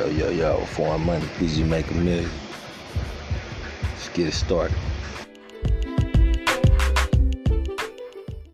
Yo, yo, yo, foreign money, you make a million. Let's get it started.